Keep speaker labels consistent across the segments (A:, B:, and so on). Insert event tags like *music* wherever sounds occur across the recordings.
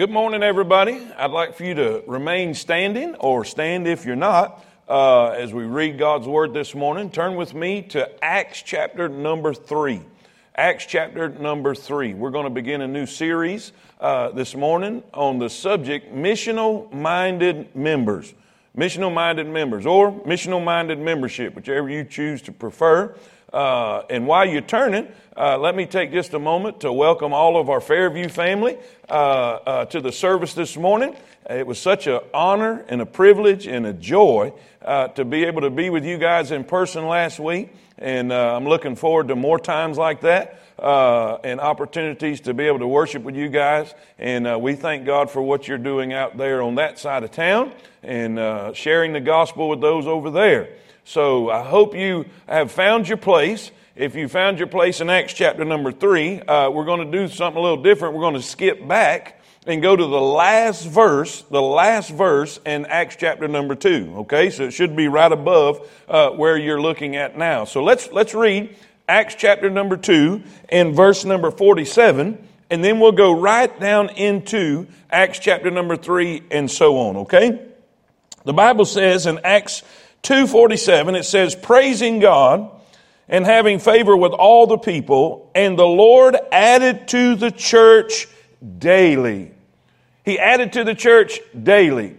A: Good morning, everybody. I'd like for you to remain standing or stand if you're not uh, as we read God's Word this morning. Turn with me to Acts chapter number three. Acts chapter number three. We're going to begin a new series uh, this morning on the subject missional minded members. Missional minded members or missional minded membership, whichever you choose to prefer. Uh, and while you're turning, uh, let me take just a moment to welcome all of our Fairview family uh, uh to the service this morning. It was such an honor and a privilege and a joy uh, to be able to be with you guys in person last week. And uh, I'm looking forward to more times like that. and opportunities to be able to worship with you guys. And we thank God for what you're doing out there on that side of town and sharing the gospel with those over there. So I hope you have found your place. If you found your place in Acts chapter number three, uh, we're going to do something a little different. We're going to skip back and go to the last verse, the last verse in Acts chapter number two. Okay, so it should be right above uh, where you're looking at now. So let's let's read Acts chapter number two and verse number forty-seven, and then we'll go right down into Acts chapter number three and so on. Okay, the Bible says in Acts 247, it says, praising God and having favor with all the people, and the Lord added to the church daily. He added to the church daily,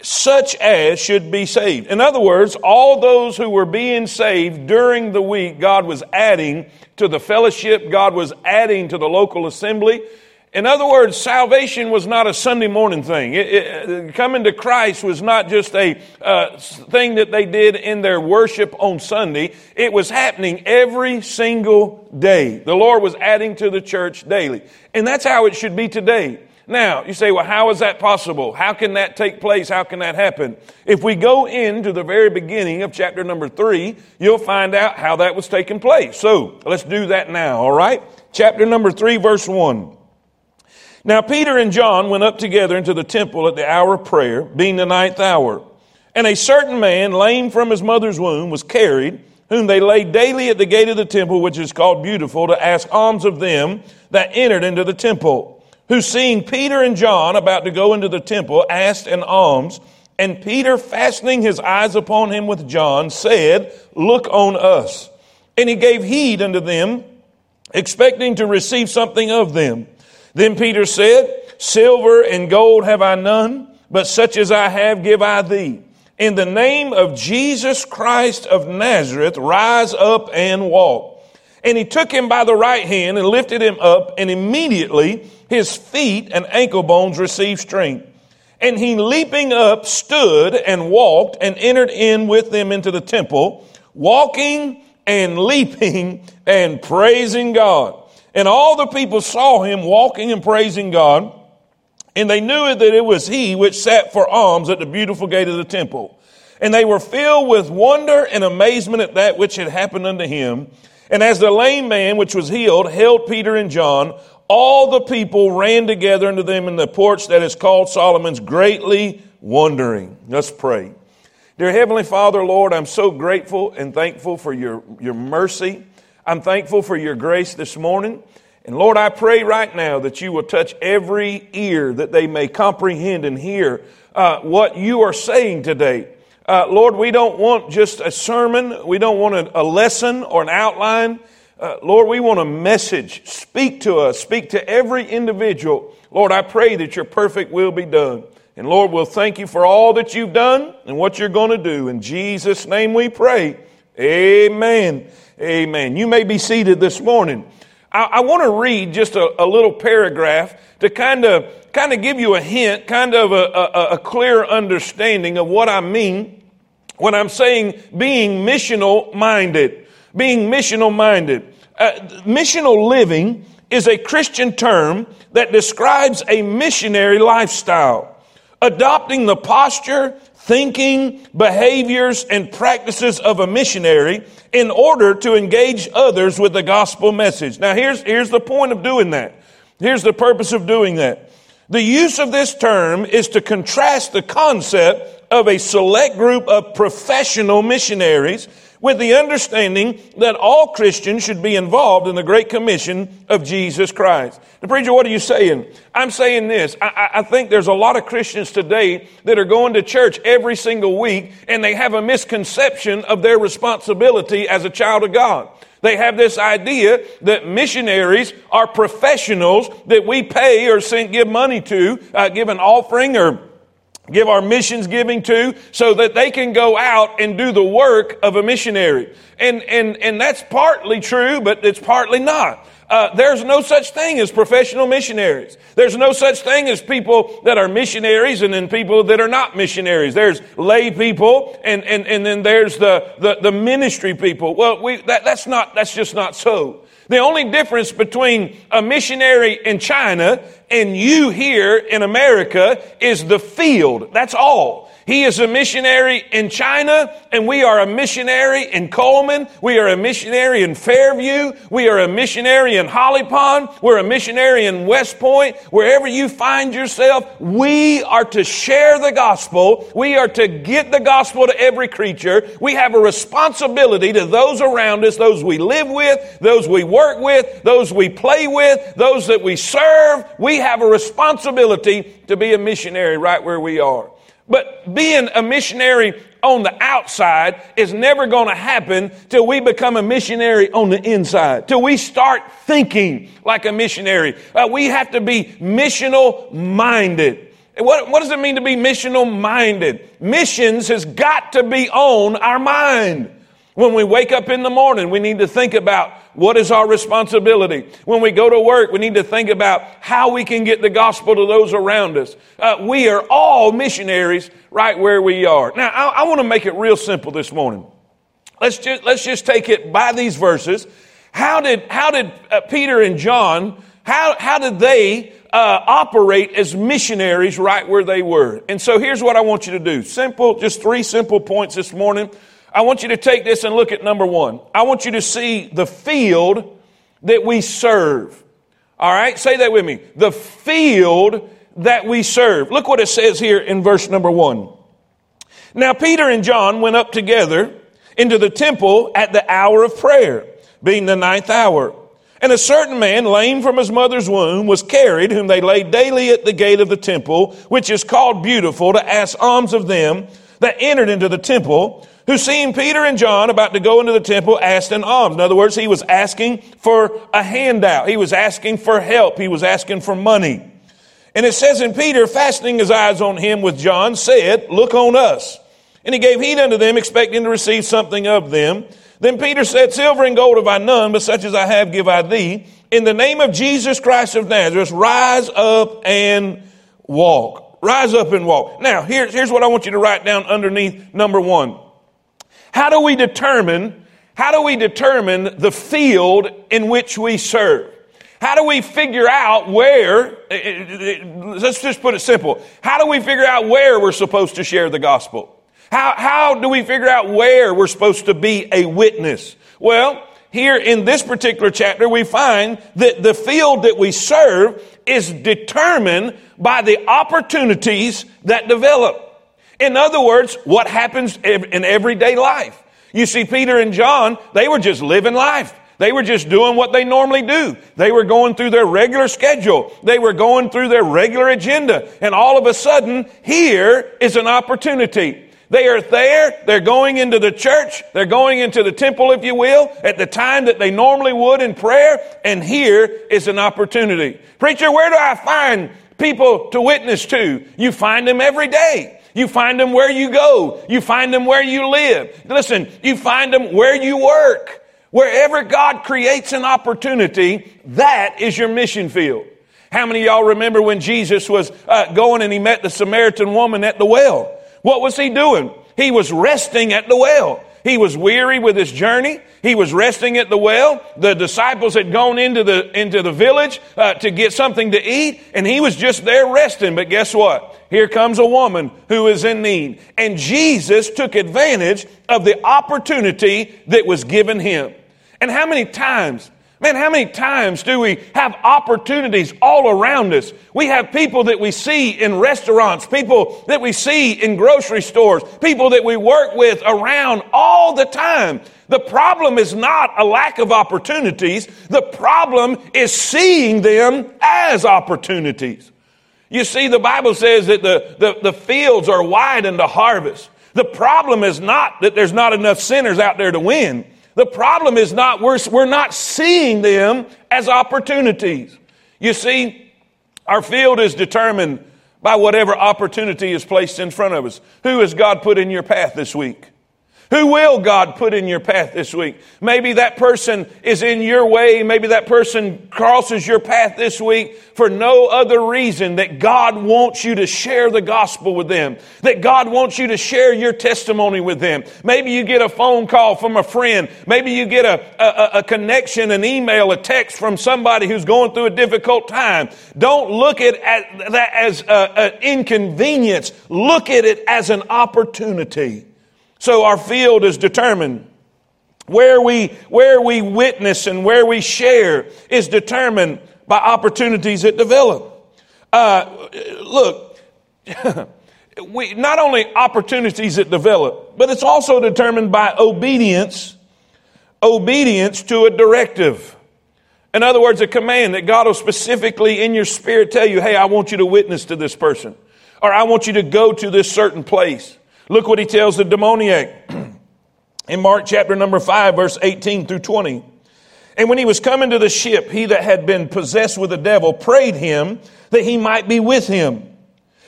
A: such as should be saved. In other words, all those who were being saved during the week, God was adding to the fellowship, God was adding to the local assembly. In other words, salvation was not a Sunday morning thing. It, it, coming to Christ was not just a uh, thing that they did in their worship on Sunday. It was happening every single day. The Lord was adding to the church daily. And that's how it should be today. Now, you say, well, how is that possible? How can that take place? How can that happen? If we go into the very beginning of chapter number three, you'll find out how that was taking place. So let's do that now, all right? Chapter number three, verse one. Now Peter and John went up together into the temple at the hour of prayer, being the ninth hour. And a certain man, lame from his mother's womb, was carried, whom they laid daily at the gate of the temple, which is called Beautiful, to ask alms of them that entered into the temple. Who seeing Peter and John about to go into the temple, asked an alms. And Peter, fastening his eyes upon him with John, said, Look on us. And he gave heed unto them, expecting to receive something of them. Then Peter said, Silver and gold have I none, but such as I have give I thee. In the name of Jesus Christ of Nazareth, rise up and walk. And he took him by the right hand and lifted him up, and immediately his feet and ankle bones received strength. And he leaping up stood and walked and entered in with them into the temple, walking and leaping and praising God. And all the people saw him walking and praising God, and they knew that it was he which sat for alms at the beautiful gate of the temple. And they were filled with wonder and amazement at that which had happened unto him. And as the lame man which was healed held Peter and John, all the people ran together unto them in the porch that is called Solomon's, greatly wondering. Let's pray. Dear Heavenly Father, Lord, I'm so grateful and thankful for your, your mercy. I'm thankful for your grace this morning. And Lord, I pray right now that you will touch every ear that they may comprehend and hear uh, what you are saying today. Uh, Lord, we don't want just a sermon. We don't want a, a lesson or an outline. Uh, Lord, we want a message. Speak to us. Speak to every individual. Lord, I pray that your perfect will be done. And Lord, we'll thank you for all that you've done and what you're going to do. In Jesus' name we pray. Amen. Amen. You may be seated this morning. I, I want to read just a, a, little paragraph to kind of kind of give you a hint, kind of a, a, a clear understanding of what I mean when I'm saying being missional minded. Being missional minded. Uh, missional living is a Christian term that describes a missionary lifestyle. Adopting the posture, thinking, behaviors, and practices of a missionary in order to engage others with the gospel message. Now, here's, here's the point of doing that. Here's the purpose of doing that. The use of this term is to contrast the concept of a select group of professional missionaries with the understanding that all Christians should be involved in the Great Commission of Jesus Christ. The preacher, what are you saying? I'm saying this. I, I, think there's a lot of Christians today that are going to church every single week and they have a misconception of their responsibility as a child of God. They have this idea that missionaries are professionals that we pay or send, give money to, uh, give an offering or give our missions giving to so that they can go out and do the work of a missionary. And, and, and that's partly true, but it's partly not. Uh, there's no such thing as professional missionaries. There's no such thing as people that are missionaries and then people that are not missionaries. There's lay people and, and, and then there's the, the, the ministry people. Well, we, that, that's not, that's just not so. The only difference between a missionary in China and you here in America is the field. That's all. He is a missionary in China, and we are a missionary in Cullman. We are a missionary in Fairview. We are a missionary in Holly Pond. We're a missionary in West Point. Wherever you find yourself, we are to share the gospel. We are to get the gospel to every creature. We have a responsibility to those around us, those we live with, those we work with, those we play with, those that we serve. We have a responsibility to be a missionary right where we are. But being a missionary on the outside is never going to happen till we become a missionary on the inside, till we start thinking like a missionary. Uh, we have to be missional minded. What, what does it mean to be missional minded? Missions has got to be on our mind. When we wake up in the morning, we need to think about what is our responsibility. When we go to work, we need to think about how we can get the gospel to those around us. Uh, we are all missionaries right where we are. Now, I, I want to make it real simple this morning. Let's just, let's just take it by these verses. How did, how did uh, Peter and John, how, how did they uh, operate as missionaries right where they were? And so here's what I want you to do. Simple, just three simple points this morning. I want you to take this and look at number one. I want you to see the field that we serve. All right, say that with me. The field that we serve. Look what it says here in verse number one. Now, Peter and John went up together into the temple at the hour of prayer, being the ninth hour. And a certain man, lame from his mother's womb, was carried, whom they laid daily at the gate of the temple, which is called Beautiful, to ask alms of them that entered into the temple who seeing Peter and John about to go into the temple asked an alms. In other words, he was asking for a handout. He was asking for help. He was asking for money. And it says, in Peter, fastening his eyes on him with John, said, Look on us. And he gave heed unto them, expecting to receive something of them. Then Peter said, Silver and gold have I none, but such as I have give I thee. In the name of Jesus Christ of Nazareth, rise up and walk. Rise up and walk. Now, here's, here's what I want you to write down underneath number one. How do we determine, how do we determine the field in which we serve? How do we figure out where, eh, eh, eh, let's just put it simple. How do we figure out where we're supposed to share the gospel? How, how do we figure out where we're supposed to be a witness? Well, here in this particular chapter, we find that the field that we serve is determined by the opportunities that develop. In other words, what happens in everyday life. You see, Peter and John, they were just living life. They were just doing what they normally do. They were going through their regular schedule. They were going through their regular agenda. And all of a sudden, here is an opportunity. They are there. They're going into the church. They're going into the temple, if you will, at the time that they normally would in prayer. And here is an opportunity. Preacher, where do I find people to witness to? You find them every day. You find them where you go. You find them where you live. Listen, you find them where you work. Wherever God creates an opportunity, that is your mission field. How many y'all remember when Jesus was uh, going and he met the Samaritan woman at the well? What was he doing? He was resting at the well. He was weary with his journey. He was resting at the well. The disciples had gone into the, into the village uh, to get something to eat, and he was just there resting. But guess what? Here comes a woman who is in need. And Jesus took advantage of the opportunity that was given him. And how many times Man, how many times do we have opportunities all around us? We have people that we see in restaurants, people that we see in grocery stores, people that we work with around all the time. The problem is not a lack of opportunities. The problem is seeing them as opportunities. You see, the Bible says that the, the, the fields are wide the harvest. The problem is not that there's not enough sinners out there to win. The problem is not, we're, we're not seeing them as opportunities. You see, our field is determined by whatever opportunity is placed in front of us. Who has God put in your path this week? Who will God put in your path this week? Maybe that person is in your way. Maybe that person crosses your path this week for no other reason that God wants you to share the gospel with them, that God wants you to share your testimony with them. Maybe you get a phone call from a friend. Maybe you get a, a, a connection, an email, a text from somebody who's going through a difficult time. Don't look at, at that as an inconvenience. Look at it as an opportunity. So our field is determined. Where we, where we witness and where we share is determined by opportunities that develop. Uh, look, *laughs* we, not only opportunities that develop, but it's also determined by obedience, obedience to a directive. In other words, a command that God will specifically in your spirit tell you, hey, I want you to witness to this person, or I want you to go to this certain place. Look what he tells the demoniac *clears throat* in Mark chapter number 5, verse 18 through 20. And when he was coming to the ship, he that had been possessed with the devil prayed him that he might be with him.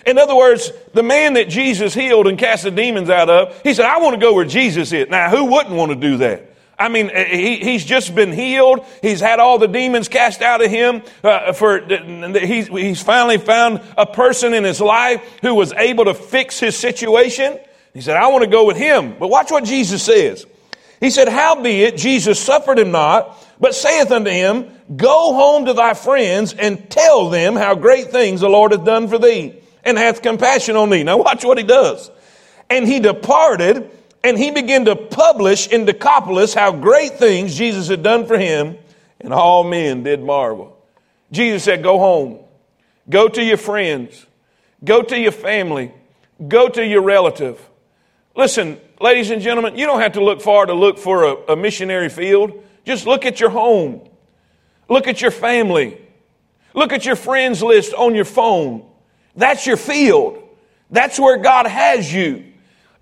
A: In other words, the man that Jesus healed and cast the demons out of, he said, I want to go where Jesus is. Now, who wouldn't want to do that? I mean, he, he's just been healed. He's had all the demons cast out of him. Uh, for he's, he's finally found a person in his life who was able to fix his situation. He said, I want to go with him. But watch what Jesus says. He said, Howbeit Jesus suffered him not, but saith unto him, Go home to thy friends and tell them how great things the Lord hath done for thee, and hath compassion on thee. Now watch what he does. And he departed, and he began to publish in Decapolis how great things Jesus had done for him, and all men did marvel. Jesus said, Go home. Go to your friends. Go to your family. Go to your relative. Listen, ladies and gentlemen, you don't have to look far to look for a, a missionary field. Just look at your home. Look at your family. Look at your friends list on your phone. That's your field. That's where God has you.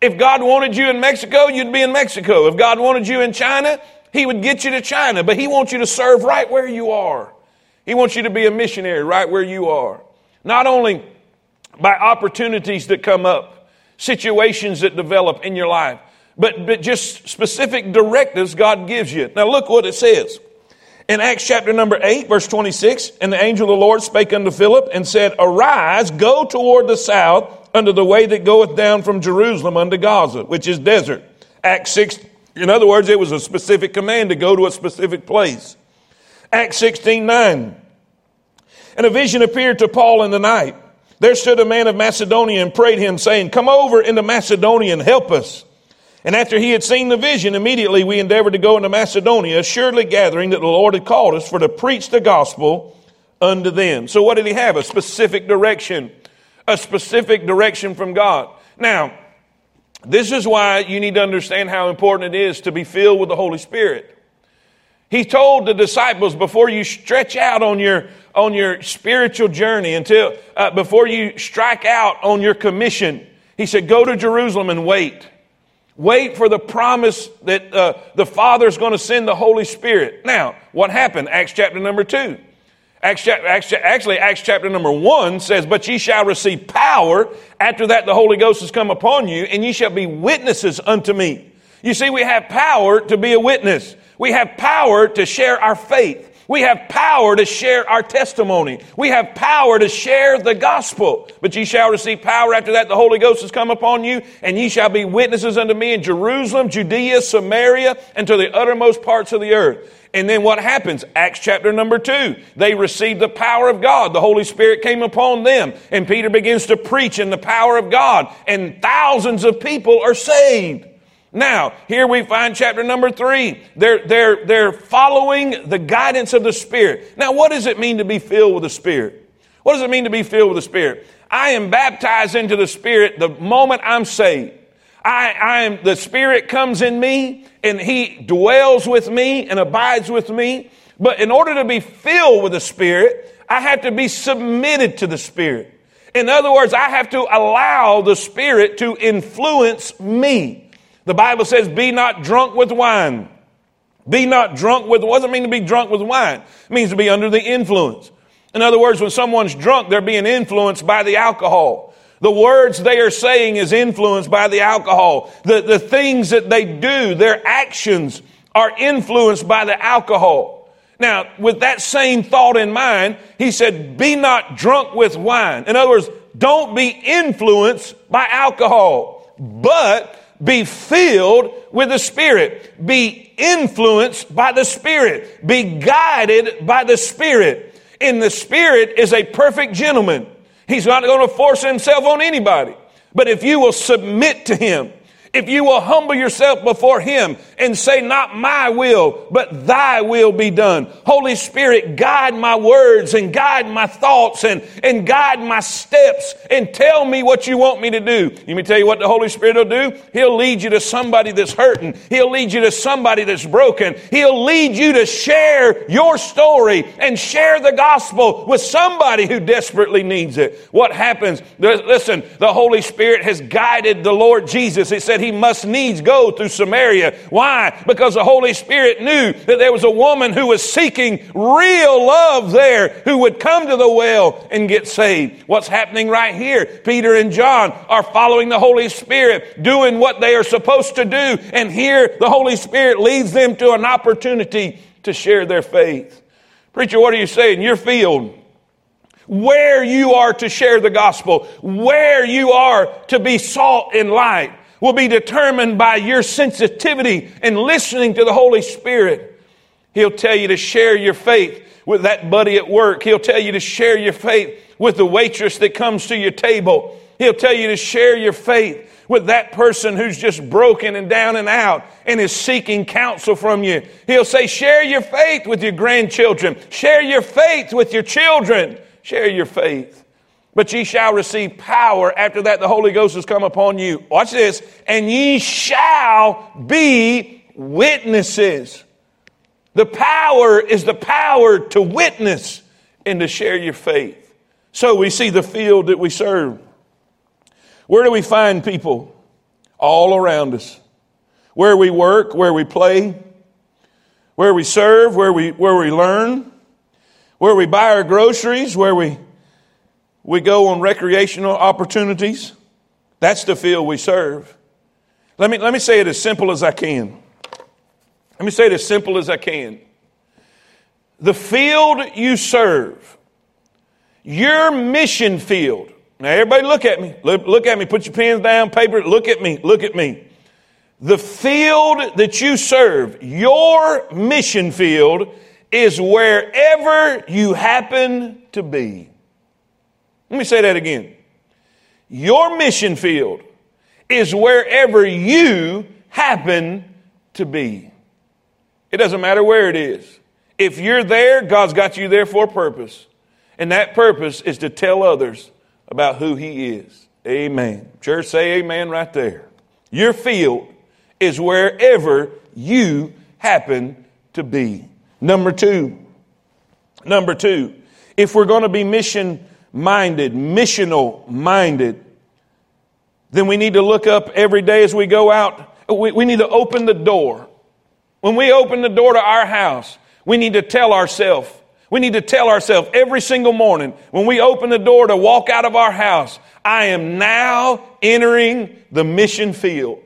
A: If God wanted you in Mexico, you'd be in Mexico. If God wanted you in China, He would get you to China, but He wants you to serve right where you are. He wants you to be a missionary right where you are. Not only by opportunities that come up, situations that develop in your life, but, but just specific directives God gives you. Now, look what it says. In Acts chapter number 8, verse 26, and the angel of the Lord spake unto Philip and said, Arise, go toward the south unto the way that goeth down from Jerusalem unto Gaza, which is desert. Acts 6, in other words, it was a specific command to go to a specific place. Acts 16, 9. And a vision appeared to Paul in the night. There stood a man of Macedonia and prayed him, saying, Come over into Macedonia and help us. And after he had seen the vision, immediately we endeavored to go into Macedonia, assuredly gathering that the Lord had called us for to preach the gospel unto them. So what did he have? A specific direction. A specific direction from God. Now, this is why you need to understand how important it is to be filled with the Holy Spirit. He told the disciples before you stretch out on your, on your spiritual journey until, uh, before you strike out on your commission, he said, go to Jerusalem and wait. Wait for the promise that uh, the Father is going to send the Holy Spirit. Now, what happened? Acts chapter number two. Acts, actually, Acts chapter number one says, But ye shall receive power. After that, the Holy Ghost has come upon you, and ye shall be witnesses unto me. You see, we have power to be a witness. We have power to share our faith. We have power to share our testimony. We have power to share the gospel. But ye shall receive power after that the Holy Ghost has come upon you, and ye shall be witnesses unto me in Jerusalem, Judea, Samaria, and to the uttermost parts of the earth. And then what happens? Acts chapter number two. They received the power of God. The Holy Spirit came upon them, and Peter begins to preach in the power of God, and thousands of people are saved. Now, here we find chapter number three. They're, they're, they're following the guidance of the Spirit. Now, what does it mean to be filled with the Spirit? What does it mean to be filled with the Spirit? I am baptized into the Spirit the moment I'm saved. I, I am, the Spirit comes in me and He dwells with me and abides with me. But in order to be filled with the Spirit, I have to be submitted to the Spirit. In other words, I have to allow the Spirit to influence me. The Bible says, be not drunk with wine. Be not drunk with, what does it mean to be drunk with wine? It means to be under the influence. In other words, when someone's drunk, they're being influenced by the alcohol. The words they are saying is influenced by the alcohol. The, the things that they do, their actions are influenced by the alcohol. Now, with that same thought in mind, he said, be not drunk with wine. In other words, don't be influenced by alcohol, but be filled with the Spirit. Be influenced by the Spirit. Be guided by the Spirit. In the Spirit is a perfect gentleman. He's not going to force himself on anybody. But if you will submit to Him, if you will humble yourself before Him and say, Not my will, but Thy will be done. Holy Spirit, guide my words and guide my thoughts and, and guide my steps and tell me what you want me to do. Let me tell you what the Holy Spirit will do. He'll lead you to somebody that's hurting. He'll lead you to somebody that's broken. He'll lead you to share your story and share the gospel with somebody who desperately needs it. What happens? Listen, the Holy Spirit has guided the Lord Jesus. He said, he must needs go through Samaria. Why? Because the Holy Spirit knew that there was a woman who was seeking real love there who would come to the well and get saved. What's happening right here? Peter and John are following the Holy Spirit, doing what they are supposed to do. And here the Holy Spirit leads them to an opportunity to share their faith. Preacher, what are you saying? Your field where you are to share the gospel, where you are to be salt and light will be determined by your sensitivity and listening to the Holy Spirit. He'll tell you to share your faith with that buddy at work. He'll tell you to share your faith with the waitress that comes to your table. He'll tell you to share your faith with that person who's just broken and down and out and is seeking counsel from you. He'll say, share your faith with your grandchildren. Share your faith with your children. Share your faith. But ye shall receive power. After that, the Holy Ghost has come upon you. Watch this. And ye shall be witnesses. The power is the power to witness and to share your faith. So we see the field that we serve. Where do we find people? All around us. Where we work, where we play, where we serve, where we, where we learn, where we buy our groceries, where we we go on recreational opportunities. That's the field we serve. Let me, let me say it as simple as I can. Let me say it as simple as I can. The field you serve, your mission field. Now, everybody, look at me. Look, look at me. Put your pens down, paper. Look at me. Look at me. The field that you serve, your mission field, is wherever you happen to be. Let me say that again. Your mission field is wherever you happen to be. It doesn't matter where it is. If you're there, God's got you there for a purpose. And that purpose is to tell others about who He is. Amen. Church, say amen right there. Your field is wherever you happen to be. Number two, number two, if we're going to be mission minded, missional minded, then we need to look up every day as we go out. We, we need to open the door. When we open the door to our house, we need to tell ourselves, we need to tell ourselves every single morning when we open the door to walk out of our house, I am now entering the mission field.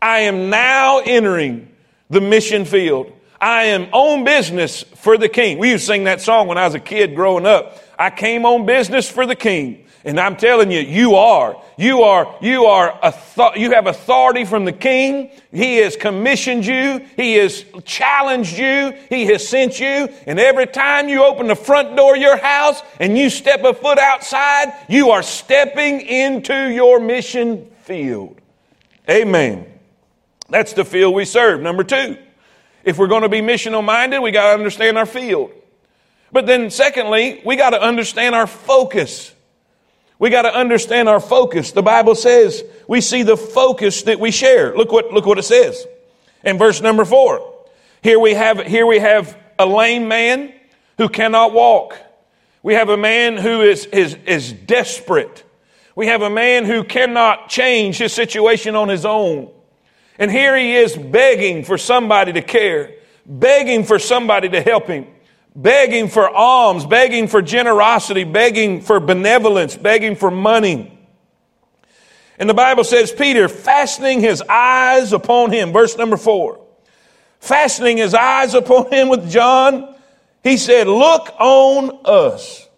A: I am now entering the mission field. I am on business for the king. We used to sing that song when I was a kid growing up. I came on business for the king. And I'm telling you, you are. You are, you are, you have authority from the king. He has commissioned you. He has challenged you. He has sent you. And every time you open the front door of your house and you step a foot outside, you are stepping into your mission field. Amen. That's the field we serve. Number two, if we're going to be missional minded, we got to understand our field. But then, secondly, we got to understand our focus. We got to understand our focus. The Bible says we see the focus that we share. Look what, look what it says in verse number four. Here we have, here we have a lame man who cannot walk. We have a man who is, is, is desperate. We have a man who cannot change his situation on his own. And here he is begging for somebody to care, begging for somebody to help him, begging for alms, begging for generosity, begging for benevolence, begging for money. And the Bible says, Peter, fastening his eyes upon him, verse number four, fastening his eyes upon him with John, he said, Look on us.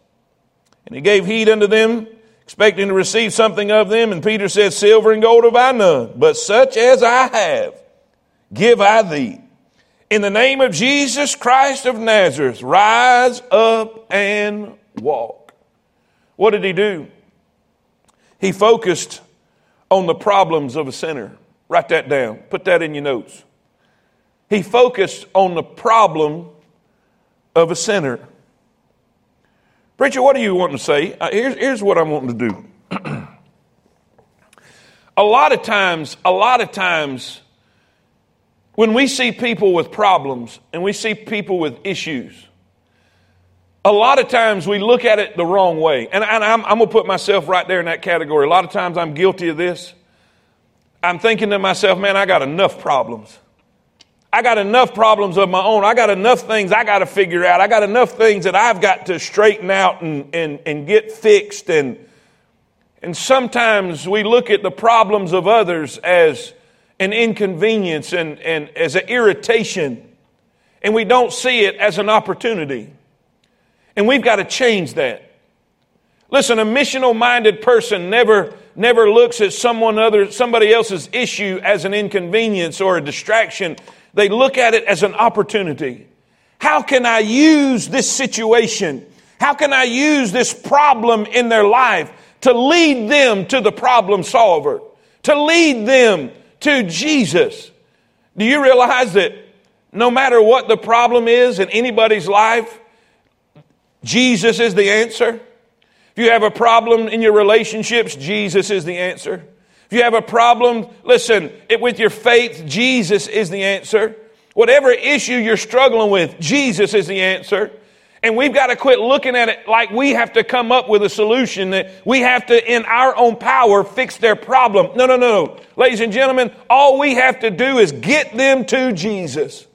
A: And he gave heed unto them expecting to receive something of them. And Peter said, Silver and gold have I none, but such as I have, give I thee. In the name of Jesus Christ of Nazareth, rise up and walk. What did he do? He focused on the problems of a sinner. Write that down. Put that in your notes. He focused on the problem of a sinner. Preacher, what do you want to say? Uh, here's, here's what I'm wanting to do. *clears throat* a lot of times, a lot of times, when we see people with problems and we see people with issues, a lot of times we look at it the wrong way. And, and I'm, I'm going to put myself right there in that category. A lot of times I'm guilty of this. I'm thinking to myself, man, I got enough problems. I got enough problems of my own. I got enough things I got to figure out. I got enough things that I've got to straighten out and, and, and get fixed. And, and sometimes we look at the problems of others as an inconvenience and, and as an irritation, and we don't see it as an opportunity. And we've got to change that. Listen, a missional minded person never, never looks at someone other, somebody else's issue as an inconvenience or a distraction they look at it as an opportunity. How can I use this situation? How can I use this problem in their life to lead them to the problem solver, to lead them to Jesus? Do you realize that no matter what the problem is in anybody's life, Jesus is the answer? If you have a problem in your relationships, Jesus is the answer. If you have a problem, listen, it, with your faith, Jesus is the answer. Whatever issue you're struggling with, Jesus is the answer. And we've got to quit looking at it like we have to come up with a solution that we have to, in our own power, fix their problem. No, no, no. no. Ladies and gentlemen, all we have to do is get them to Jesus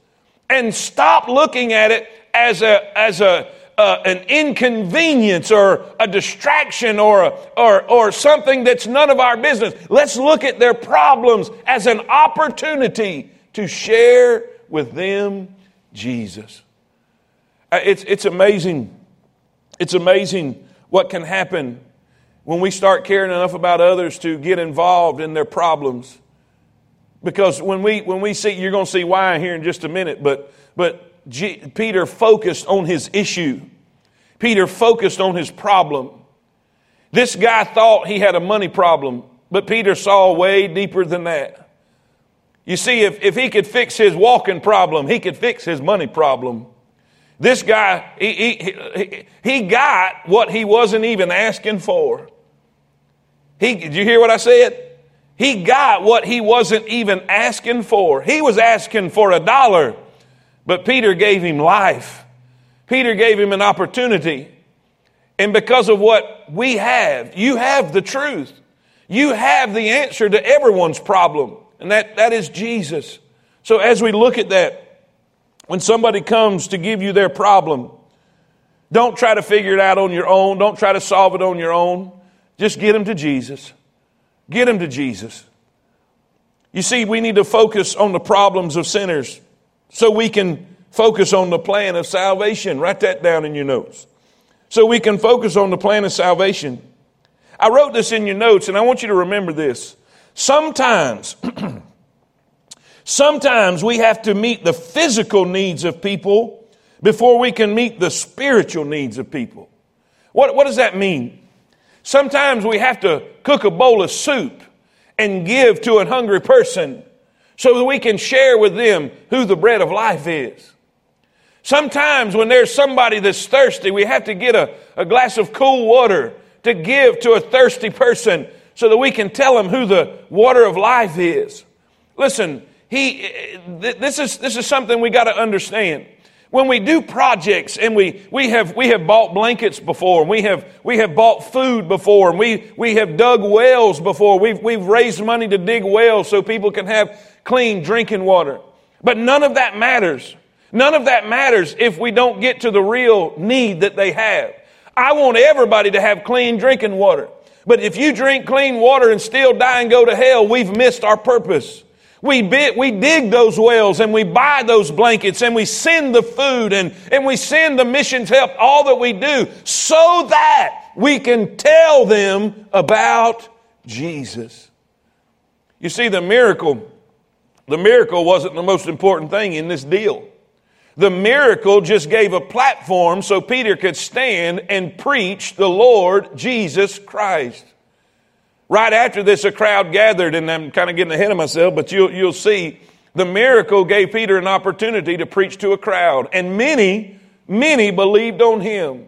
A: and stop looking at it as a, as a, uh, an inconvenience or a distraction or, a, or, or something that's none of our business. Let's look at their problems as an opportunity to share with them Jesus. Uh, it's, it's amazing. It's amazing what can happen when we start caring enough about others to get involved in their problems. Because when we, when we see, you're going to see why here in just a minute, but, but G- Peter focused on his issue. Peter focused on his problem. This guy thought he had a money problem, but Peter saw way deeper than that. You see, if, if he could fix his walking problem, he could fix his money problem. This guy, he, he, he, got what he wasn't even asking for. He, did you hear what I said? He got what he wasn't even asking for. He was asking for a dollar. But Peter gave him life. Peter gave him an opportunity. And because of what we have, you have the truth. You have the answer to everyone's problem, and that, that is Jesus. So as we look at that, when somebody comes to give you their problem, don't try to figure it out on your own. Don't try to solve it on your own. Just get them to Jesus. Get them to Jesus. You see, we need to focus on the problems of sinners so we can focus on the plan of salvation. Write that down in your notes. So we can focus on the plan of salvation. I wrote this in your notes, and I want you to remember this. Sometimes, *clears throat* sometimes we have to meet the physical needs of people before we can meet the spiritual needs of people. What, what does that mean? Sometimes we have to cook a bowl of soup and give to a hungry person so that we can share with them who the bread of life is. Sometimes when there's somebody that's thirsty, we have to get a, a glass of cool water to give to a thirsty person so that we can tell them who the water of life is. Listen, he, this is, this is something we got to understand. When we do projects and we, we have, we have bought blankets before and we have, we have bought food before and we, we have dug wells before. We've, we've raised money to dig wells so people can have clean drinking water. But none of that matters. None of that matters if we don't get to the real need that they have. I want everybody to have clean drinking water. But if you drink clean water and still die and go to hell, we've missed our purpose. We, we dig those wells and we buy those blankets and we send the food and, and we send the missions help, all that we do, so that we can tell them about Jesus. You see, the miracle, the miracle wasn't the most important thing in this deal. The miracle just gave a platform so Peter could stand and preach the Lord Jesus Christ. Right after this, a crowd gathered, and I'm kind of getting ahead of myself, but you'll, you'll see the miracle gave Peter an opportunity to preach to a crowd, and many, many believed on him.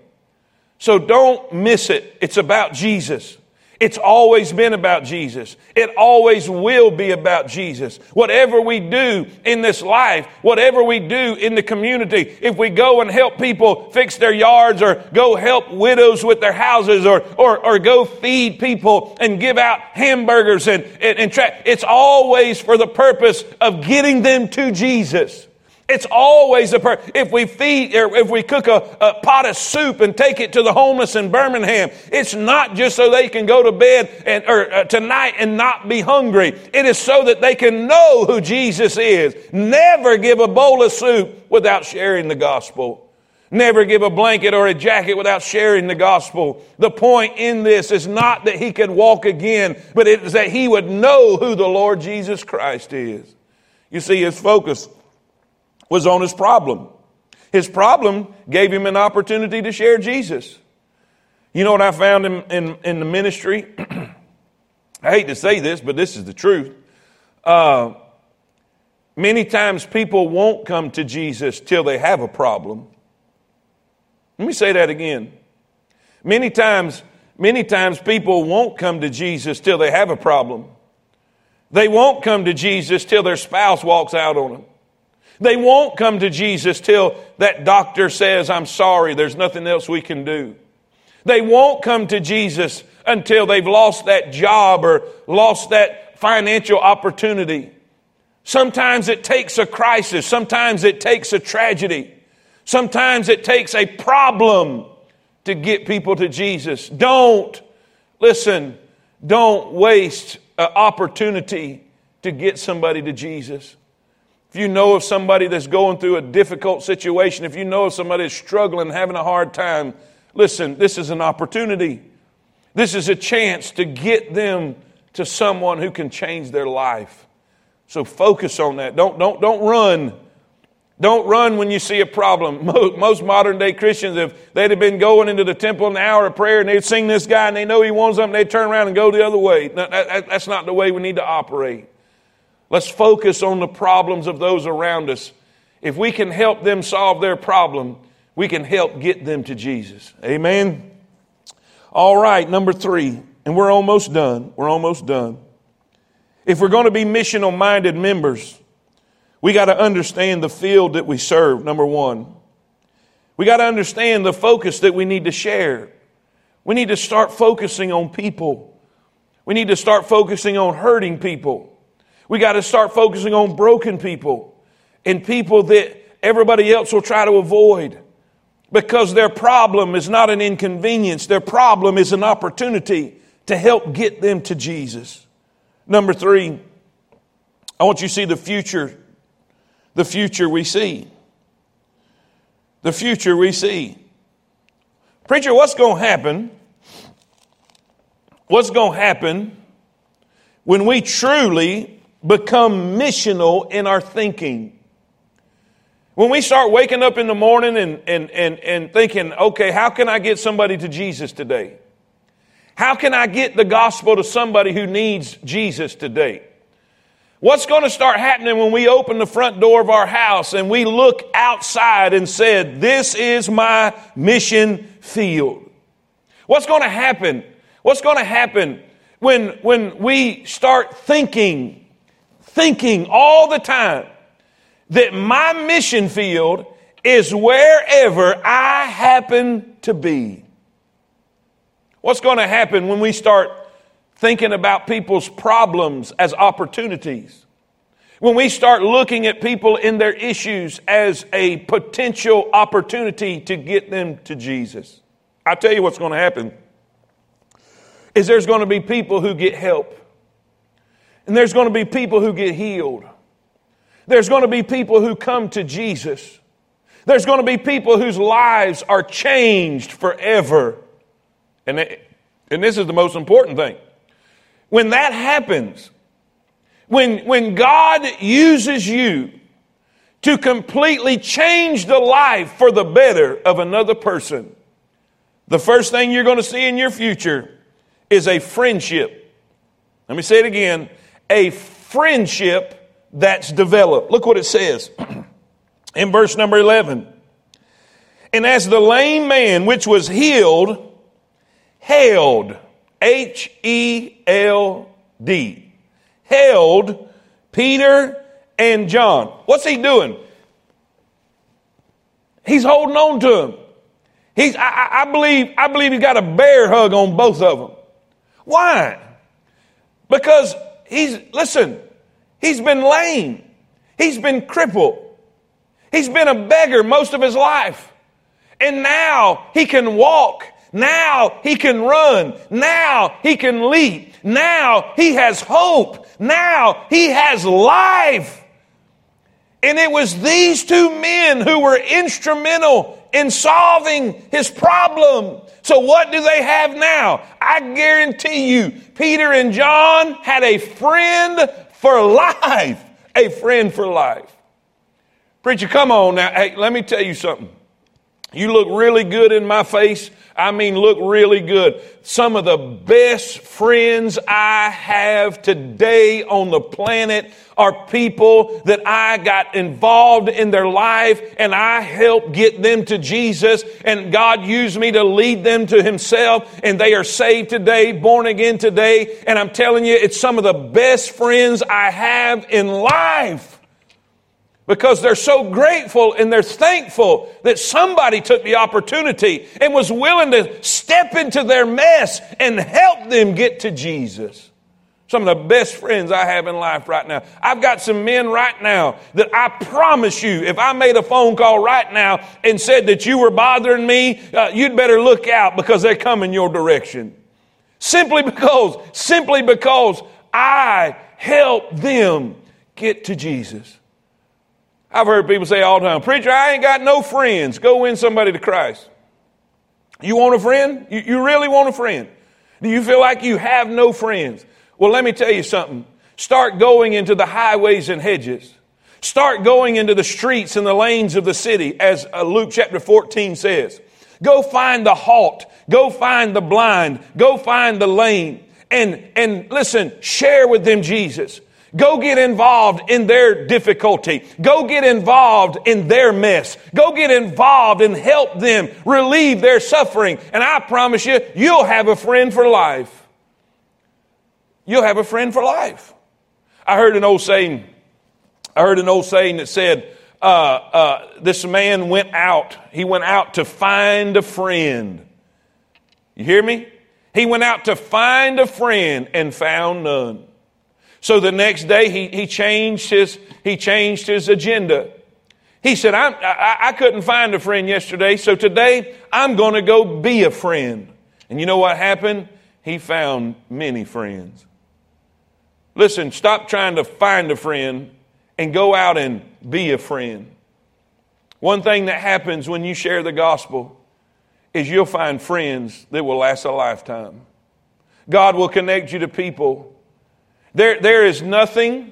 A: So don't miss it. It's about Jesus. It's always been about Jesus. It always will be about Jesus. Whatever we do in this life, whatever we do in the community, if we go and help people fix their yards or go help widows with their houses or, or, or go feed people and give out hamburgers and, and, and tra- it's always for the purpose of getting them to Jesus. It's always a per- if we feed or if we cook a, a, pot of soup and take it to the homeless in Birmingham, it's not just so they can go to bed and or uh, tonight and not be hungry. It is so that they can know who Jesus is. Never give a bowl of soup without sharing the gospel. Never give a blanket or a jacket without sharing the gospel. The point in this is not that he could walk again, but it is that he would know who the Lord Jesus Christ is. You see, his focus was on his problem. His problem gave him an opportunity to share Jesus. You know what I found in, in, in the ministry? *clears throat* I hate to say this, but this is the truth. Uh, many times people won't come to Jesus till they have a problem. Let me say that again. Many times, many times people won't come to Jesus till they have a problem. They won't come to Jesus till their spouse walks out on them. They won't come to Jesus till that doctor says, I'm sorry, there's nothing else we can do. They won't come to Jesus until they've lost that job or lost that financial opportunity. Sometimes it takes a crisis. Sometimes it takes a tragedy. Sometimes it takes a problem to get people to Jesus. Don't, listen, don't waste an opportunity to get somebody to Jesus. If you know of somebody that's going through a difficult situation, if you know of somebody that's struggling, having a hard time, listen, this is an opportunity. This is a chance to get them to someone who can change their life. So focus on that. Don't, don't, don't run. Don't run when you see a problem. *laughs* Most, modern day Christians, if they'd have been going into the temple in an hour of prayer and they'd sing this guy and they know he wants something, they'd turn around and go the other way. that, that's not the way we need to operate. Let's focus on the problems of those around us. If we can help them solve their problem, we can help get them to Jesus. Amen. All right, number three, and we're almost done. We're almost done. If we're going to be missional minded members, we got to understand the field that we serve, number one. We got to understand the focus that we need to share. We need to start focusing on people. We need to start focusing on hurting people. We got to start focusing on broken people and people that everybody else will try to avoid because their problem is not an inconvenience. Their problem is an opportunity to help get them to Jesus. Number three, I want you to see the future, the future we see. The future we see. Preacher, what's going to happen? What's going to happen when we truly become missional in our thinking. When we start waking up in the morning and, and, and, and thinking, okay, how can I get somebody to Jesus today? How can I get the gospel to somebody who needs Jesus today? What's going to start happening when we open the front door of our house and we look outside and said, this is my mission field? What's going to happen? What's going to happen when, when we start thinking, thinking all the time that my mission field is wherever I happen to be? What's going to happen when we start thinking about people's problems as opportunities. When we start looking at people in their issues as a potential opportunity to get them to Jesus. I tell you what's going to happen is there's going to be people who get help. And there's going to be people who get healed. There's going to be people who come to Jesus. There's going to be people whose lives are changed forever. And, and this is the most important thing. When that happens, when, when God uses you to completely change the life for the better of another person, the first thing you're going to see in your future is a friendship. Let me say it again a friendship that's developed. Look what it says *clears throat* in verse number 11. And as the lame man which was healed held H E L D. Held Peter and John. What's he doing? He's holding on to them. He's, I, I, believe, I believe he's got a bear hug on both of them. Why? Because he's, listen, he's been lame. He's been crippled. He's been a beggar most of his life. And now he can walk now he can run. Now he can leap. Now he has hope. Now he has life. And it was these two men who were instrumental in solving his problem. So what do they have now? I guarantee you, Peter and John had a friend for life. A friend for life. Preacher, come on now. Hey, let me tell you something. You look really good in my face. I mean, look really good. Some of the best friends I have today on the planet are people that I got involved in their life and I helped get them to Jesus and God used me to lead them to Himself and they are saved today, born again today. And I'm telling you, it's some of the best friends I have in life because they're so grateful and they're thankful that somebody took the opportunity and was willing to step into their mess and help them get to Jesus. Some of the best friends I have in life right now. I've got some men right now that I promise you, if I made a phone call right now and said that you were bothering me, uh, you'd better look out because they're coming your direction. Simply because, simply because I help them get to Jesus. I've heard people say all the time, Preacher, I ain't got no friends. Go win somebody to Christ. You want a friend? You, you really want a friend? Do you feel like you have no friends? Well, let me tell you something. Start going into the highways and hedges. Start going into the streets and the lanes of the city, as uh, Luke chapter 14 says. Go find the halt. Go find the blind. Go find the lame. And, and listen, share with them Jesus. Go get involved in their difficulty. Go get involved in their mess. Go get involved and help them relieve their suffering. And I promise you, you'll have a friend for life. You'll have a friend for life. I heard an old saying, I heard an old saying that said, uh, uh, this man went out. He went out to find a friend. You hear me? He went out to find a friend and found none. So the next day he, he changed his, he changed his agenda. He said, I, I, I couldn't find a friend yesterday, so today I'm going to go be a friend. And you know what happened? He found many friends. Listen, stop trying to find a friend and go out and be a friend. One thing that happens when you share the gospel is you'll find friends that will last a lifetime. God will connect you to people there, there is nothing,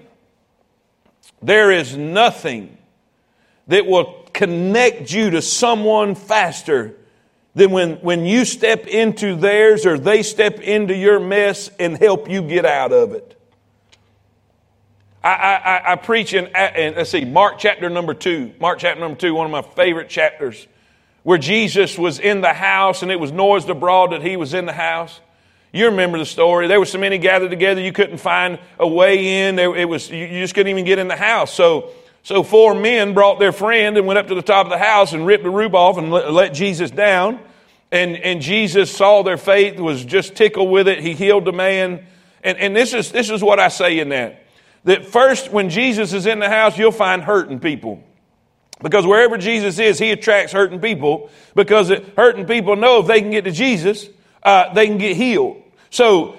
A: there is nothing that will connect you to someone faster than when, when you step into theirs or they step into your mess and help you get out of it. I, I, I preach in, in, let's see, Mark chapter number two. Mark chapter number two, one of my favorite chapters, where Jesus was in the house and it was noised abroad that he was in the house. You remember the story. There were so many gathered together, you couldn't find a way in. It was, you just couldn't even get in the house. So, so four men brought their friend and went up to the top of the house and ripped the roof off and let, let Jesus down. And, and Jesus saw their faith, was just tickled with it. He healed the man. And, and this, is, this is what I say in that. That first, when Jesus is in the house, you'll find hurting people. Because wherever Jesus is, he attracts hurting people because hurting people know if they can get to Jesus, uh, they can get healed. So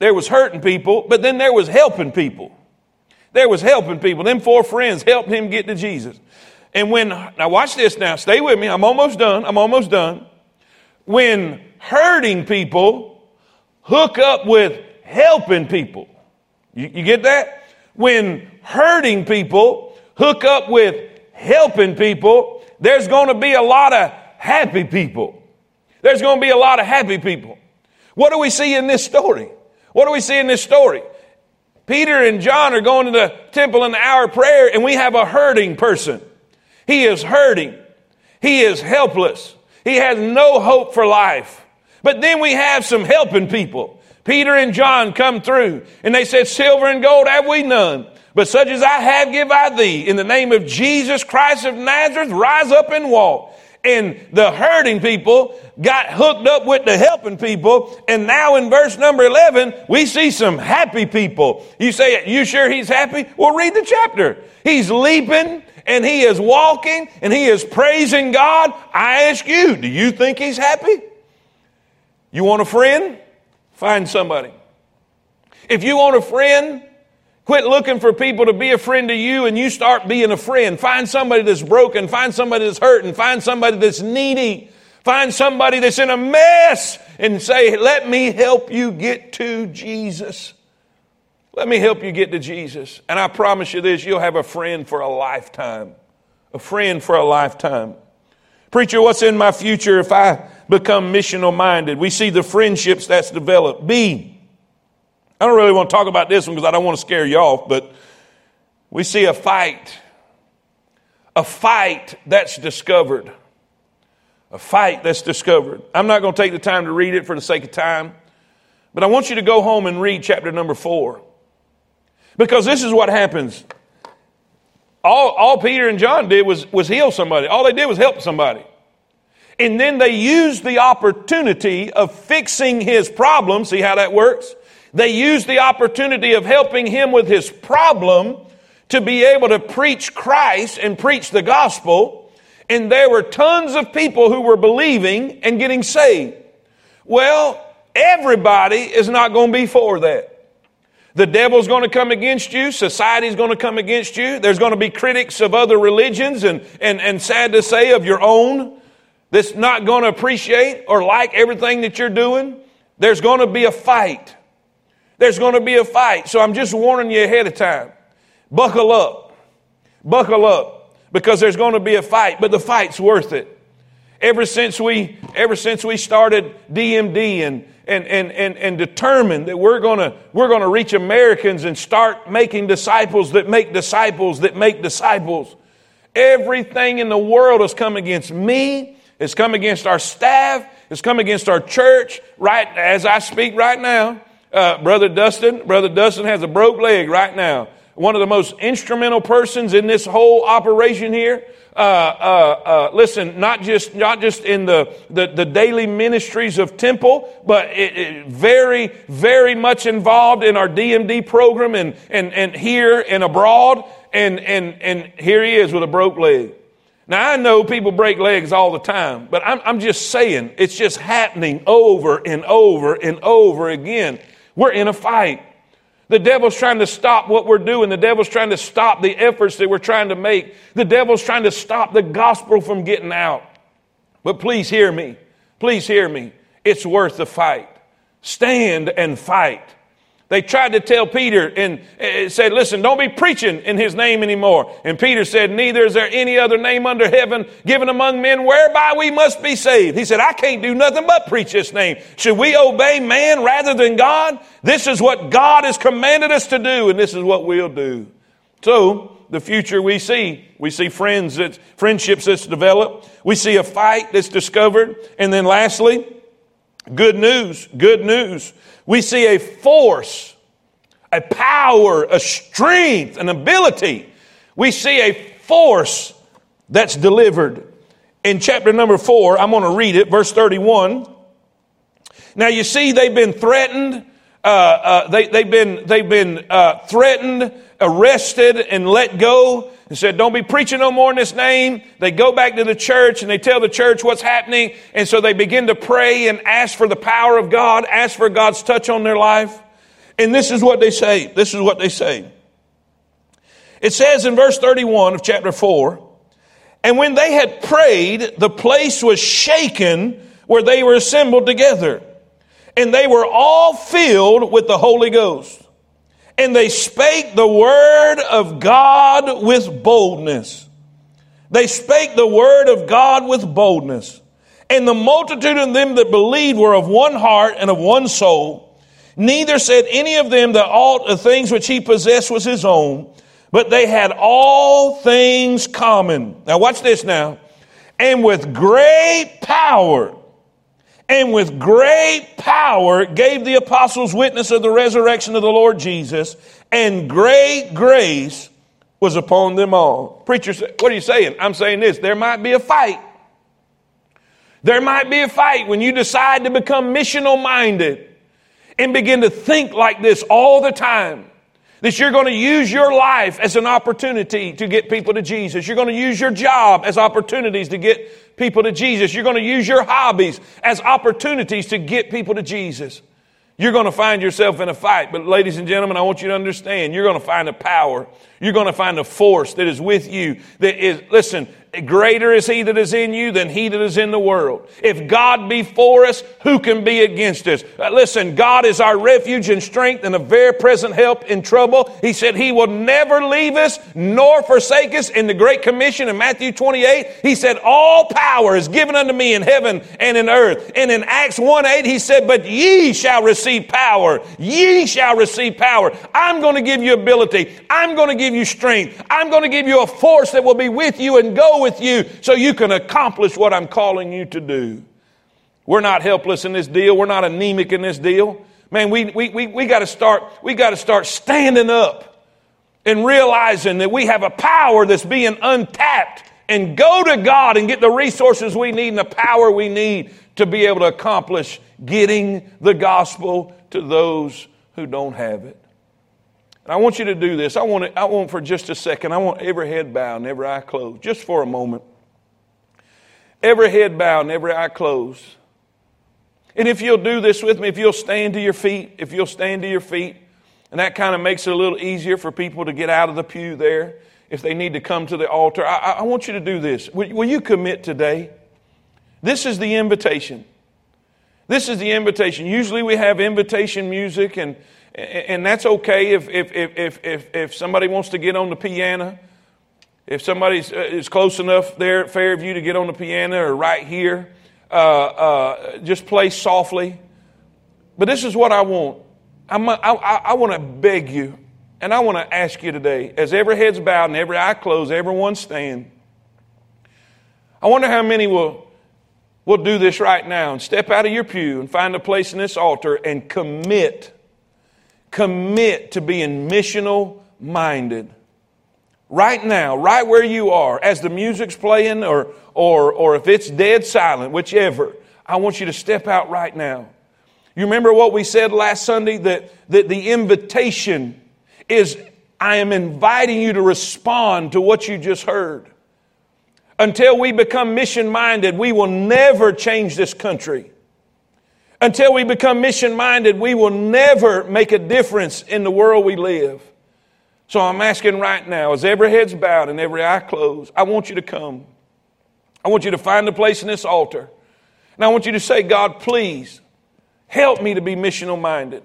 A: there was hurting people, but then there was helping people. There was helping people. Them four friends helped him get to Jesus. And when, now watch this now, stay with me. I'm almost done. I'm almost done. When hurting people hook up with helping people, you, you get that? When hurting people hook up with helping people, there's going to be a lot of happy people. There's going to be a lot of happy people. What do we see in this story? What do we see in this story? Peter and John are going to the temple in the hour of prayer, and we have a hurting person. He is hurting. He is helpless. He has no hope for life. But then we have some helping people. Peter and John come through, and they said, Silver and gold have we none, but such as I have give I thee. In the name of Jesus Christ of Nazareth, rise up and walk and the hurting people got hooked up with the helping people. And now in verse number 11, we see some happy people. You say, you sure he's happy? Well, read the chapter. He's leaping and he is walking and he is praising God. I ask you, do you think he's happy? You want a friend? Find somebody. If you want a friend, Quit looking for people to be a friend to you and you start being a friend. Find somebody that's broken. Find somebody that's hurting. Find somebody that's needy. Find somebody that's in a mess and say, let me help you get to Jesus. Let me help you get to Jesus. And I promise you this, you'll have a friend for a lifetime. A friend for a lifetime. Preacher, what's in my future if I become missional minded? We see the friendships that's developed. B, I don't really want to talk about this one because I don't want to scare you off, but we see a fight. A fight that's discovered. A fight that's discovered. I'm not going to take the time to read it for the sake of time, but I want you to go home and read chapter number four. Because this is what happens. All, all Peter and John did was, was heal somebody. All they did was help somebody. And then they used the opportunity of fixing his problem. See how that works? They used the opportunity of helping him with his problem to be able to preach Christ and preach the gospel. And there were tons of people who were believing and getting saved. Well, everybody is not going to be for that. The devil's going to come against you. Society's going to come against you. There's going to be critics of other religions and, and, and sad to say of your own that's not going to appreciate or like everything that you're doing. There's going to be a fight. There's going to be a fight. So I'm just warning you ahead of time. Buckle up. Buckle up because there's going to be a fight, but the fight's worth it. Ever since we, ever since we started DMD and, and, and, and, and determined that we're going we're going to reach Americans and start making disciples that make disciples that make disciples, everything in the world has come against me. It's come against our staff. It's come against our church right as I speak right now. Uh, Brother Dustin, Brother Dustin has a broke leg right now. One of the most instrumental persons in this whole operation here. Uh, uh, uh, listen, not just not just in the, the, the daily ministries of Temple, but it, it very very much involved in our DMD program and and and here and abroad. And and and here he is with a broke leg. Now I know people break legs all the time, but I'm I'm just saying it's just happening over and over and over again. We're in a fight. The devil's trying to stop what we're doing. The devil's trying to stop the efforts that we're trying to make. The devil's trying to stop the gospel from getting out. But please hear me. Please hear me. It's worth the fight. Stand and fight. They tried to tell Peter and said, listen, don't be preaching in his name anymore. And Peter said, neither is there any other name under heaven given among men whereby we must be saved. He said, I can't do nothing but preach this name. Should we obey man rather than God? This is what God has commanded us to do and this is what we'll do. So, the future we see. We see friends that, friendships that's developed. We see a fight that's discovered. And then lastly, good news, good news we see a force, a power, a strength, an ability. We see a force that's delivered. In chapter number four, I'm going to read it, verse 31. Now you see, they've been threatened. Uh, uh, they, have been, they've been uh, threatened, arrested, and let go and said, Don't be preaching no more in this name. They go back to the church and they tell the church what's happening. And so they begin to pray and ask for the power of God, ask for God's touch on their life. And this is what they say. This is what they say. It says in verse 31 of chapter 4 And when they had prayed, the place was shaken where they were assembled together. And they were all filled with the Holy Ghost and they spake the word of God with boldness. They spake the word of God with boldness. And the multitude of them that believed were of one heart and of one soul. Neither said any of them that all the things which he possessed was his own, but they had all things common. Now watch this now. And with great power and with great power gave the apostles witness of the resurrection of the Lord Jesus, and great grace was upon them all. Preacher, what are you saying? I'm saying this there might be a fight. There might be a fight when you decide to become missional minded and begin to think like this all the time. That you're going to use your life as an opportunity to get people to Jesus. You're going to use your job as opportunities to get people to Jesus. You're going to use your hobbies as opportunities to get people to Jesus. You're going to find yourself in a fight. But ladies and gentlemen, I want you to understand, you're going to find a power. You're going to find a force that is with you that is, listen, greater is he that is in you than he that is in the world. If God be for us, who can be against us? Uh, listen, God is our refuge and strength and a very present help in trouble. He said he will never leave us nor forsake us in the Great Commission in Matthew 28. He said, all power is given unto me in heaven and in earth. And in Acts 1 8, he said, but ye shall receive power. Ye shall receive power. I'm going to give you ability. I'm going to give you strength. I'm going to give you a force that will be with you and go with you so you can accomplish what I'm calling you to do. We're not helpless in this deal. We're not anemic in this deal. Man, we, we, we, we got to start, we got to start standing up and realizing that we have a power that's being untapped and go to God and get the resources we need and the power we need to be able to accomplish getting the gospel to those who don't have it. And I want you to do this. I want, it, I want for just a second, I want every head bowed and every eye closed, just for a moment. Every head bowed and every eye closed. And if you'll do this with me, if you'll stand to your feet, if you'll stand to your feet, and that kind of makes it a little easier for people to get out of the pew there if they need to come to the altar. I, I want you to do this. Will, will you commit today? This is the invitation. This is the invitation. Usually we have invitation music and and that's okay if, if, if, if, if somebody wants to get on the piano. If somebody uh, is close enough there at Fairview to get on the piano or right here, uh, uh, just play softly. But this is what I want. I'm, I, I, I want to beg you, and I want to ask you today, as every head's bowed and every eye closed, everyone stand. I wonder how many will, will do this right now and step out of your pew and find a place in this altar and commit commit to being missional minded. Right now, right where you are, as the music's playing or, or, or if it's dead silent, whichever, I want you to step out right now. You remember what we said last Sunday? That, that the invitation is I am inviting you to respond to what you just heard. Until we become mission minded, we will never change this country. Until we become mission minded, we will never make a difference in the world we live. So I'm asking right now, as every head's bowed and every eye closed, I want you to come. I want you to find a place in this altar. And I want you to say, God, please help me to be missional minded.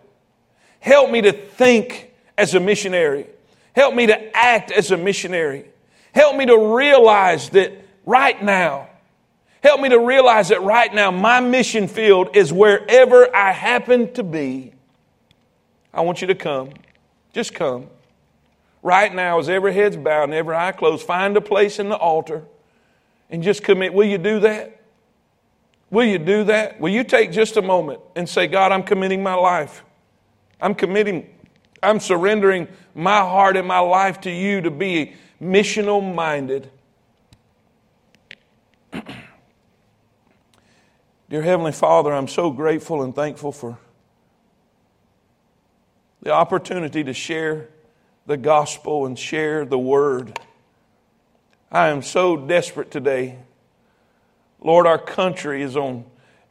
A: Help me to think as a missionary. Help me to act as a missionary. Help me to realize that right now, help me to realize that right now my mission field is wherever I happen to be. I want you to come. Just come. Right now, as every head's bowed and every eye closed, find a place in the altar and just commit. Will you do that? Will you do that? Will you take just a moment and say, God, I'm committing my life. I'm committing, I'm surrendering my heart and my life to you to be missional minded. Dear Heavenly Father, I'm so grateful and thankful for the opportunity to share the gospel and share the word. I am so desperate today. Lord, our country is on,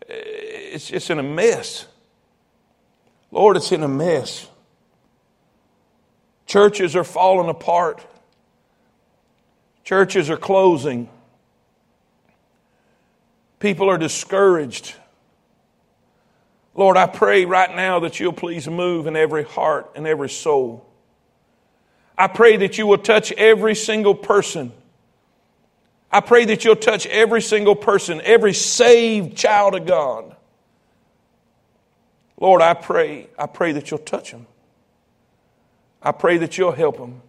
A: it's, in a mess. Lord, it's in a mess. Churches are falling apart. Churches are closing. People are discouraged. Lord, I pray right now that you'll please move in every heart and every soul. I pray that you will touch every single person. I pray that you'll touch every single person, every saved child of God. Lord, I pray, I pray that you'll touch them. I pray that you'll help them.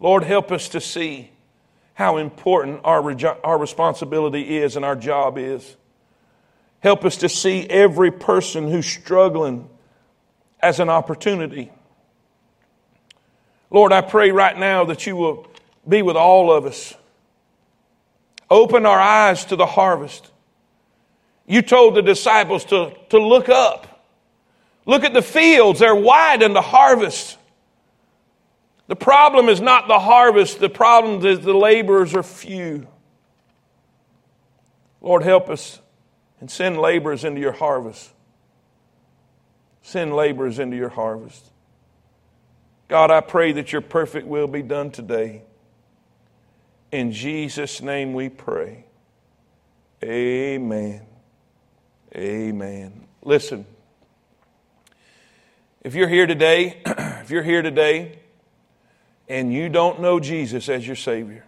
A: Lord, help us to see how important our, our responsibility is and our job is. Help us to see every person who's struggling as an opportunity. Lord, I pray right now that you will be with all of us. Open our eyes to the harvest. You told the disciples to, to look up. Look at the fields, they're wide in the harvest. The problem is not the harvest, the problem is the laborers are few. Lord, help us and send laborers into your harvest. Send laborers into your harvest. God, I pray that your perfect will be done today. In Jesus' name we pray. Amen. Amen. Listen, if you're here today, *clears throat* if you're here today and you don't know Jesus as your Savior,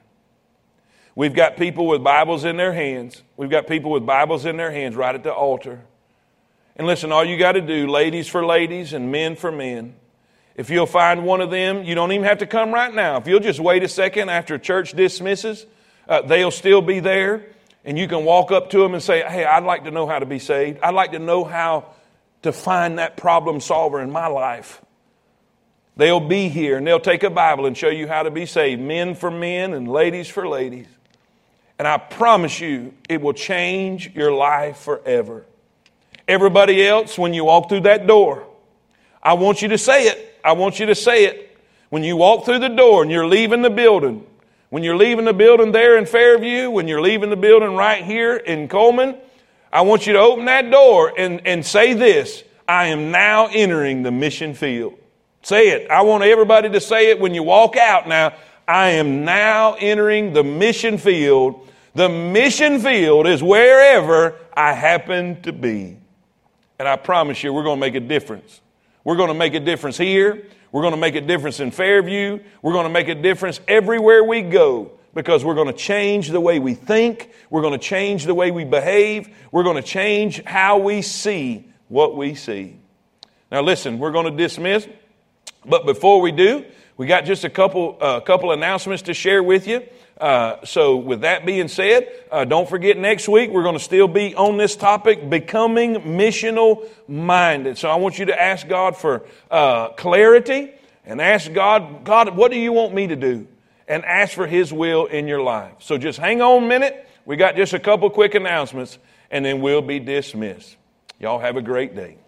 A: we've got people with Bibles in their hands. We've got people with Bibles in their hands right at the altar. And listen, all you got to do, ladies for ladies and men for men, if you'll find one of them, you don't even have to come right now. If you'll just wait a second after church dismisses, uh, they'll still be there. And you can walk up to them and say, Hey, I'd like to know how to be saved. I'd like to know how to find that problem solver in my life. They'll be here and they'll take a Bible and show you how to be saved, men for men and ladies for ladies. And I promise you, it will change your life forever. Everybody else, when you walk through that door, I want you to say it. I want you to say it. When you walk through the door and you're leaving the building, when you're leaving the building there in Fairview, when you're leaving the building right here in Cullman, I want you to open that door and, and say this I am now entering the mission field. Say it. I want everybody to say it when you walk out now. I am now entering the mission field. The mission field is wherever I happen to be. And I promise you, we're going to make a difference. We're going to make a difference here. We're going to make a difference in Fairview. We're going to make a difference everywhere we go because we're going to change the way we think. We're going to change the way we behave. We're going to change how we see what we see. Now, listen, we're going to dismiss, but before we do, we got just a couple, uh, couple announcements to share with you. Uh, so, with that being said, uh, don't forget next week we're going to still be on this topic, becoming missional minded. So, I want you to ask God for uh, clarity and ask God, God, what do you want me to do? And ask for His will in your life. So, just hang on a minute. We got just a couple quick announcements, and then we'll be dismissed. Y'all have a great day.